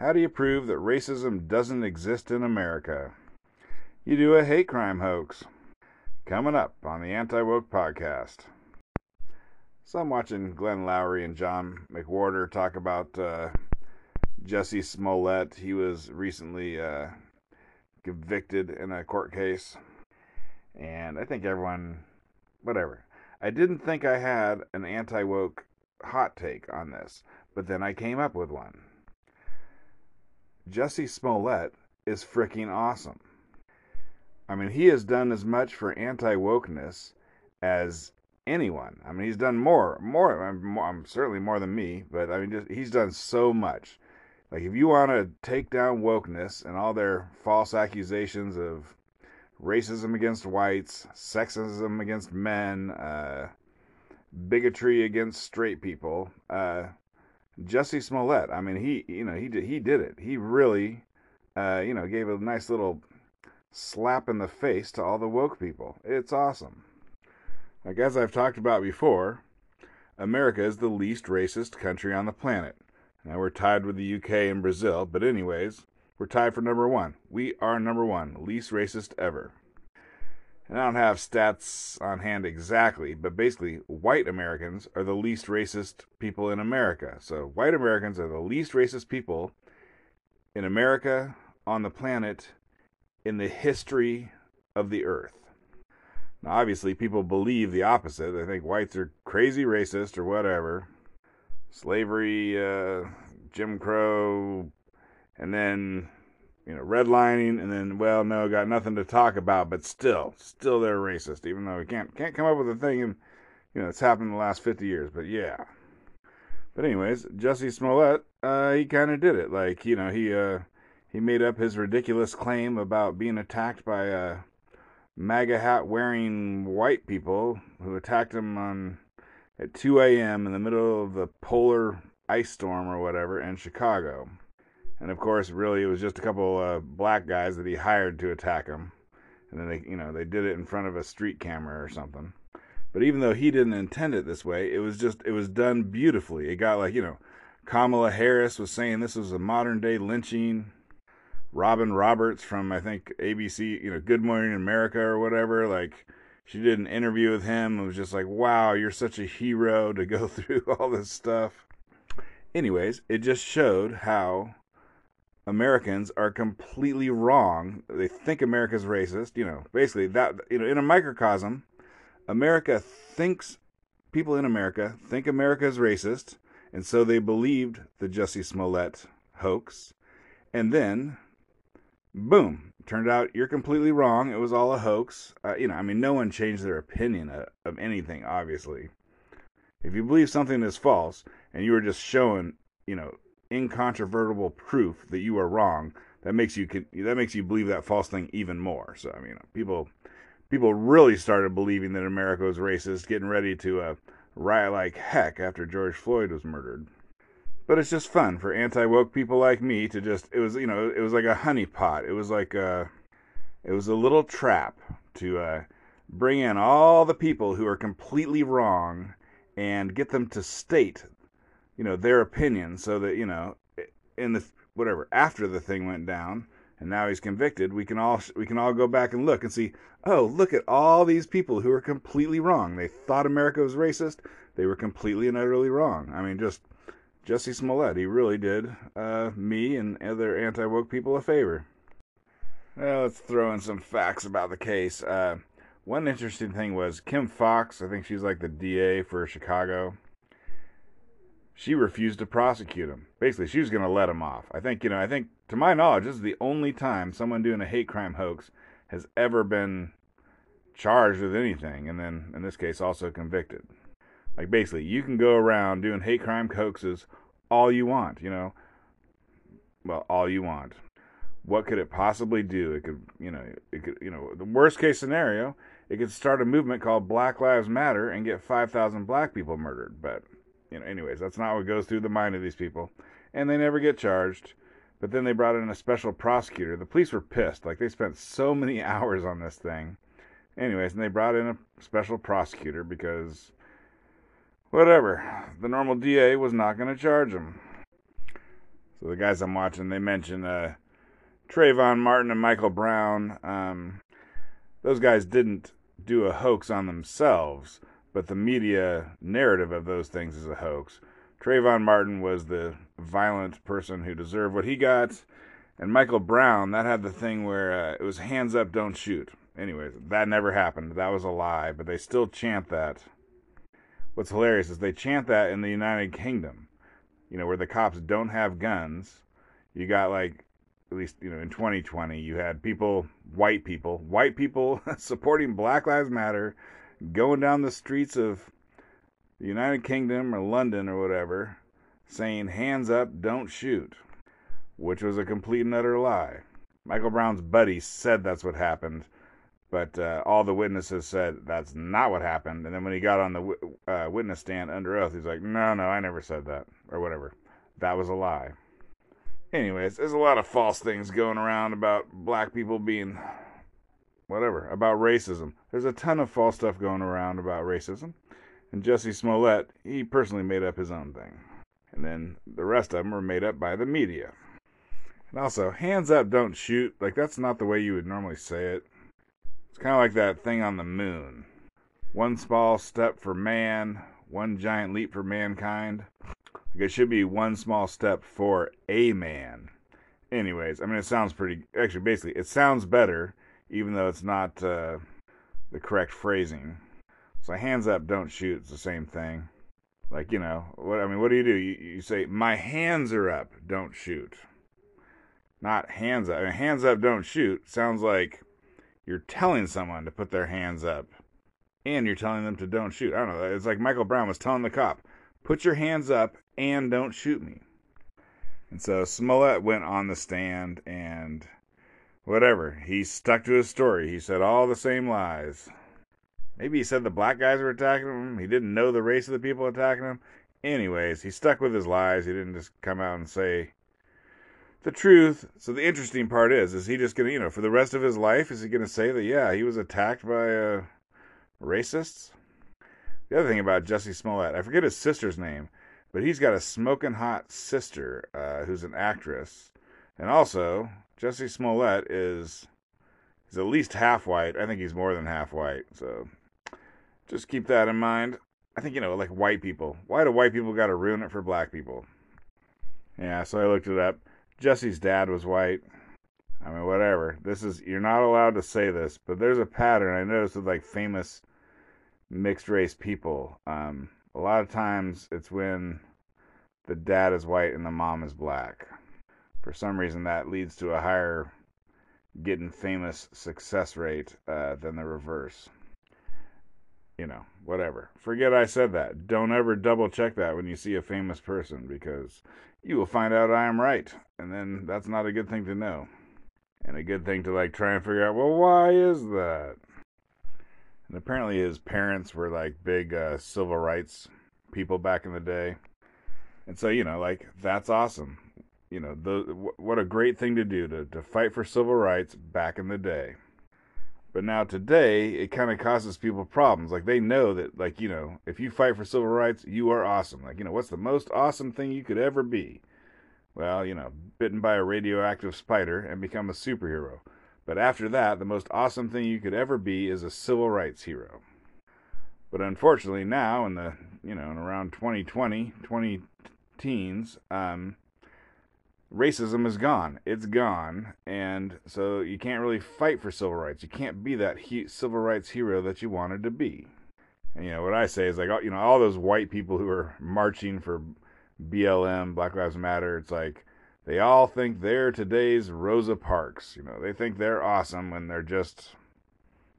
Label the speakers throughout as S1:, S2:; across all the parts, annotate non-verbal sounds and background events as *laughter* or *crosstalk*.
S1: How do you prove that racism doesn't exist in America? You do a hate crime hoax. Coming up on the Anti Woke Podcast. So I'm watching Glenn Loury and John McWhorter talk about uh, Jussie Smollett. He was recently uh, convicted in a court case. And I think everyone, whatever. I didn't think I had an anti woke hot take on this, but then I came up with one. Jussie Smollett is freaking awesome. I mean, he has done as much for anti wokeness as anyone. I mean, he's done more, more. I'm, more, I'm certainly more than me, but I mean, just he's done so much. Like, if you want to take down wokeness and all their false accusations of racism against whites, sexism against men, uh, bigotry against straight people, uh, Jussie Smollett. I mean, he you know he did he did it. He really uh, you know gave a nice little slap in the face to all the woke people. It's awesome. Like as I've talked about before, America is the least racist country on the planet. Now we're tied with the UK and Brazil, but anyways, we're tied for number one. We are number one, least racist ever and I don't have stats on hand exactly, but basically, white Americans are the least racist people in America. So, white Americans are the least racist people in America, on the planet, in the history of the earth. Now, obviously, people believe the opposite. They think whites are crazy racist or whatever. Slavery, uh, Jim Crow, and then you know, redlining, and then, well, no, got nothing to talk about, but still, still they're racist, even though we can't can't come up with a thing, and you know, it's happened in the last 50 years, but yeah. But anyways, Jesse Smollett, uh, he kind of did it. Like, you know, he uh, he made up his ridiculous claim about being attacked by uh, MAGA hat wearing white people who attacked him on at 2 a.m. in the middle of the polar ice storm or whatever in Chicago. And of course, really, it was just a couple uh, black guys that he hired to attack him. And then they, you know, they did it in front of a street camera or something. But even though he didn't intend it this way, it was just, it was done beautifully. It got like, you know, Kamala Harris was saying this was a modern day lynching. Robin Roberts from, I think, ABC, you know, Good Morning America or whatever, like, she did an interview with him. It was just like, wow, you're such a hero to go *laughs* through all this stuff. Anyways, it just showed how Americans are completely wrong. They think America's racist. You know, basically that you know in a microcosm, America thinks people in America think America is racist, and so they believed the Jussie Smollett hoax, and then, boom, turned out you're completely wrong. It was all a hoax. Uh, you know, I mean, no one changed their opinion of, of anything. Obviously, if you believe something is false, and you were just showing, you know, incontrovertible proof that you are wrong, that makes you that makes you believe that false thing even more. So I mean, people people really started believing that America was racist, getting ready to uh, riot like heck after George Floyd was murdered. But it's just fun for anti woke people like me to just it was you know it was like a honeypot. It was like a it was a little trap to uh, bring in all the people who are completely wrong and get them to state you know their opinion so that you know in the whatever after the thing went down and now he's convicted we can all we can all go back and look and see oh look at all these people who are completely wrong. They thought america was racist. They were completely and utterly wrong. I mean just jesse smollett he really did uh, me and other anti-woke people a favor. Well, let's throw in some facts about the case. Uh, one interesting thing was Kim Foxx i think she's like the da for chicago she refused to prosecute him. Basically, she was going to let him off. I think, you know, I think, to my knowledge, this is the only time someone doing a hate crime hoax has ever been charged with anything, and then, in this case, also convicted. Like, basically, you can go around doing hate crime hoaxes all you want, you know. Well, all you want. What could it possibly do? It could, you know, it could, you know, the worst case scenario, it could start a movement called Black Lives Matter and get 5,000 black people murdered, but you know, anyways, that's not what goes through the mind of these people. And they never get charged. But then they brought in a special prosecutor. The police were pissed. Like they spent so many *laughs* hours on this thing. Anyways, and they brought in a special prosecutor because whatever. The normal DA was not going to charge them. So the guys I'm watching, they mention uh, Trayvon Martin and Michael Brown. Um, those guys didn't do a hoax on themselves, but the media narrative of those things is a hoax. Trayvon Martin was the violent person who deserved what he got, and Michael Brown, that had the thing where uh, it was hands up, don't shoot. Anyways, that never happened. That was a lie, but they still chant that. What's hilarious is they chant that in the United Kingdom, you know, where the cops don't have guns. You got like, at least, you know, in 2020, you had people, white people, white people *laughs* supporting Black Lives Matter, going down the streets of the United Kingdom or London or whatever, saying, hands up, don't shoot, which was a complete and utter lie. Michael Brown's buddy said that's what happened, but uh, all the witnesses said that's not what happened. And then when he got on the uh, witness stand under oath, he's like, no, no, I never said that, or whatever. That was a lie. Anyways, there's a lot of false things going around about black people being whatever, about racism. There's a ton of false stuff going around about racism. And Jesse Smollett, he personally made up his own thing. And then the rest of them were made up by the media. And also, hands up, don't shoot. Like, that's not the way you would normally say it. It's kind of like that thing on the moon. One small step for man, one giant leap for mankind. Like, it should be one small step for a man. Anyways, I mean, it sounds pretty. Actually, basically, it sounds better, even though it's not uh, the correct phrasing. So hands up, don't shoot. It's the same thing. Like you know, what I mean, what do you do? You, you say my hands are up, don't shoot. Not hands up. I mean, hands up, don't shoot. Sounds like you're telling someone to put their hands up, and you're telling them to don't shoot. I don't know. It's like Michael Brown was telling the cop, put your hands up and don't shoot me. And so Smollett went on the stand and whatever. He stuck to his story. He said all the same lies. Maybe he said the black guys were attacking him. He didn't know the race of the people attacking him. Anyways, he stuck with his lies. He didn't just come out and say the truth. So the interesting part is, is he just gonna, you know, for the rest of his life, is he gonna say that yeah, he was attacked by uh, racists? The other thing about Jesse Smollett, I forget his sister's name, but he's got a smoking hot sister uh, who's an actress, and also Jesse Smollett is he's at least half white. I think he's more than half white. So just keep that in mind. I think, you know, like white people. Why do white people got to ruin it for black people? Yeah, so I looked it up. Jesse's dad was white. I mean, whatever. This is, you're not allowed to say this, but there's a pattern I noticed with like famous mixed race people. Um, a lot of times it's when the dad is white and the mom is black. For some reason, that leads to a higher getting famous success rate uh, than the reverse you know, whatever. Forget I said that. Don't ever double check that when you see a famous person because you will find out I am right. And then that's not a good thing to know. And a good thing to like try and figure out, well, why is that? And apparently his parents were like big uh, civil rights people back in the day. And so, you know, like that's awesome. You know, the, what a great thing to do to, to fight for civil rights back in the day. But now today, it kind of causes people problems. Like they know that, like you know, if you fight for civil rights, you are awesome. Like you know, what's the most awesome thing you could ever be? Well, you know, bitten by a radioactive spider and become a superhero. But after that, the most awesome thing you could ever be is a civil rights hero. But unfortunately, now in the you know in around 2020, 20 teens, um, racism is gone. It's gone, and so you can't really fight for civil rights. You can't be that he- civil rights hero that you wanted to be. And you know what I say is like, you know, all those white people who are marching for BLM, Black Lives Matter. It's like they all think they're today's Rosa Parks. You know, they think they're awesome when they're just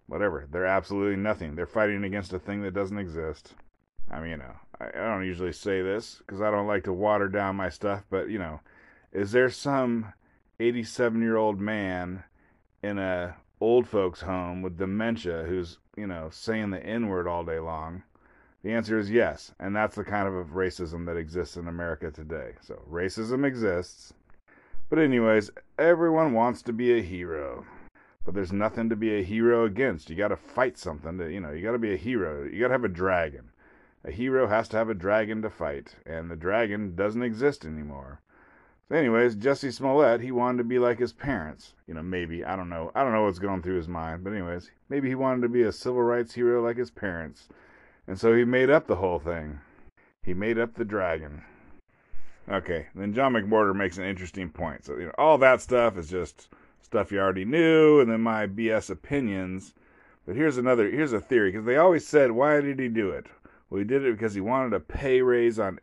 S1: whatever. They're absolutely nothing. They're fighting against a thing that doesn't exist. I mean, you know, I, I don't usually say this because I don't like to water down my stuff, but you know is there some 87 year old man in a old folks home with dementia who's you know saying the n word all day long? The answer is yes and that's the kind of racism that exists in america today. So racism exists. But anyways everyone wants to be a hero. But there's nothing to be a hero against. You got to fight something to you know you got to be a hero. You got to have a dragon. A hero has to have a dragon to fight and the dragon doesn't exist anymore anyways, Jesse Smollett, he wanted to be like his parents. You know, maybe. I don't know. I don't know what's going through his mind. But anyways, maybe he wanted to be a civil rights hero like his parents. And so he made up the whole thing. He made up the dragon. Okay, then John McWhorter makes an interesting point. So, you know, all that stuff is just stuff you already knew, and then my BS opinions. But here's another, here's a theory, because they always said, why did he do it? Well, he did it because he wanted a pay raise on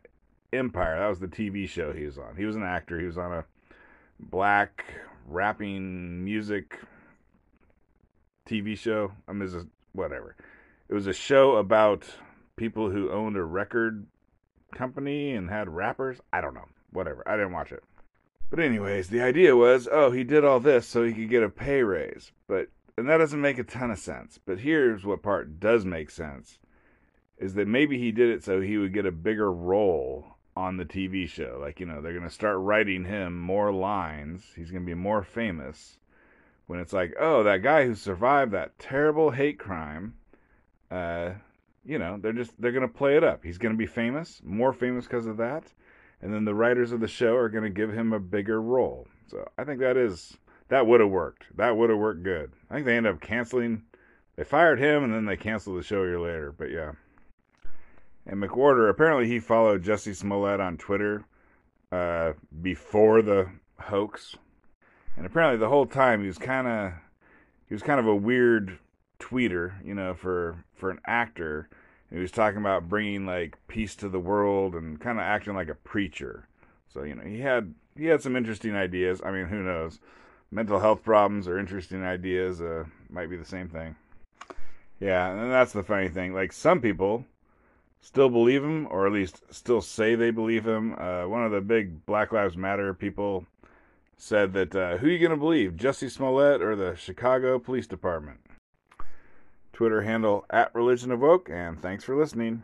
S1: Empire. That was the TV show he was on. He was an actor. He was on a black rapping music TV show. I mean, a, whatever. It was a show about people who owned a record company and had rappers. I don't know. Whatever. I didn't watch it. But anyways, the idea was, oh, he did all this so he could get a pay raise. But and that doesn't make a ton of sense. But here's what part does make sense is that maybe he did it so he would get a bigger role on the TV show. Like, you know, they're going to start writing him more lines. He's going to be more famous. When it's like, oh, that guy who survived that terrible hate crime, uh, you know, they're just, they're going to play it up. He's going to be famous, more famous because of that. And then the writers of the show are going to give him a bigger role. So I think that is, that would have worked. That would have worked good. I think they end up canceling, they fired him and then they canceled the show a year later. But yeah. And McWhorter, apparently he followed Jesse Smollett on Twitter uh, before the hoax. And apparently the whole time he was kind of he was kind of a weird tweeter, you know, for for an actor. He was talking about bringing like peace to the world and kind of acting like a preacher. So, you know, he had he had some interesting ideas. I mean, who knows? Mental health problems or interesting ideas uh, might be the same thing. Yeah, and that's the funny thing. Like some people still believe him, or at least still say they believe him. Uh, one of the big Black Lives Matter people said that uh, who are you going to believe, Jesse Smollett or the Chicago Police Department? Twitter handle at Religion of Woke, and thanks for listening.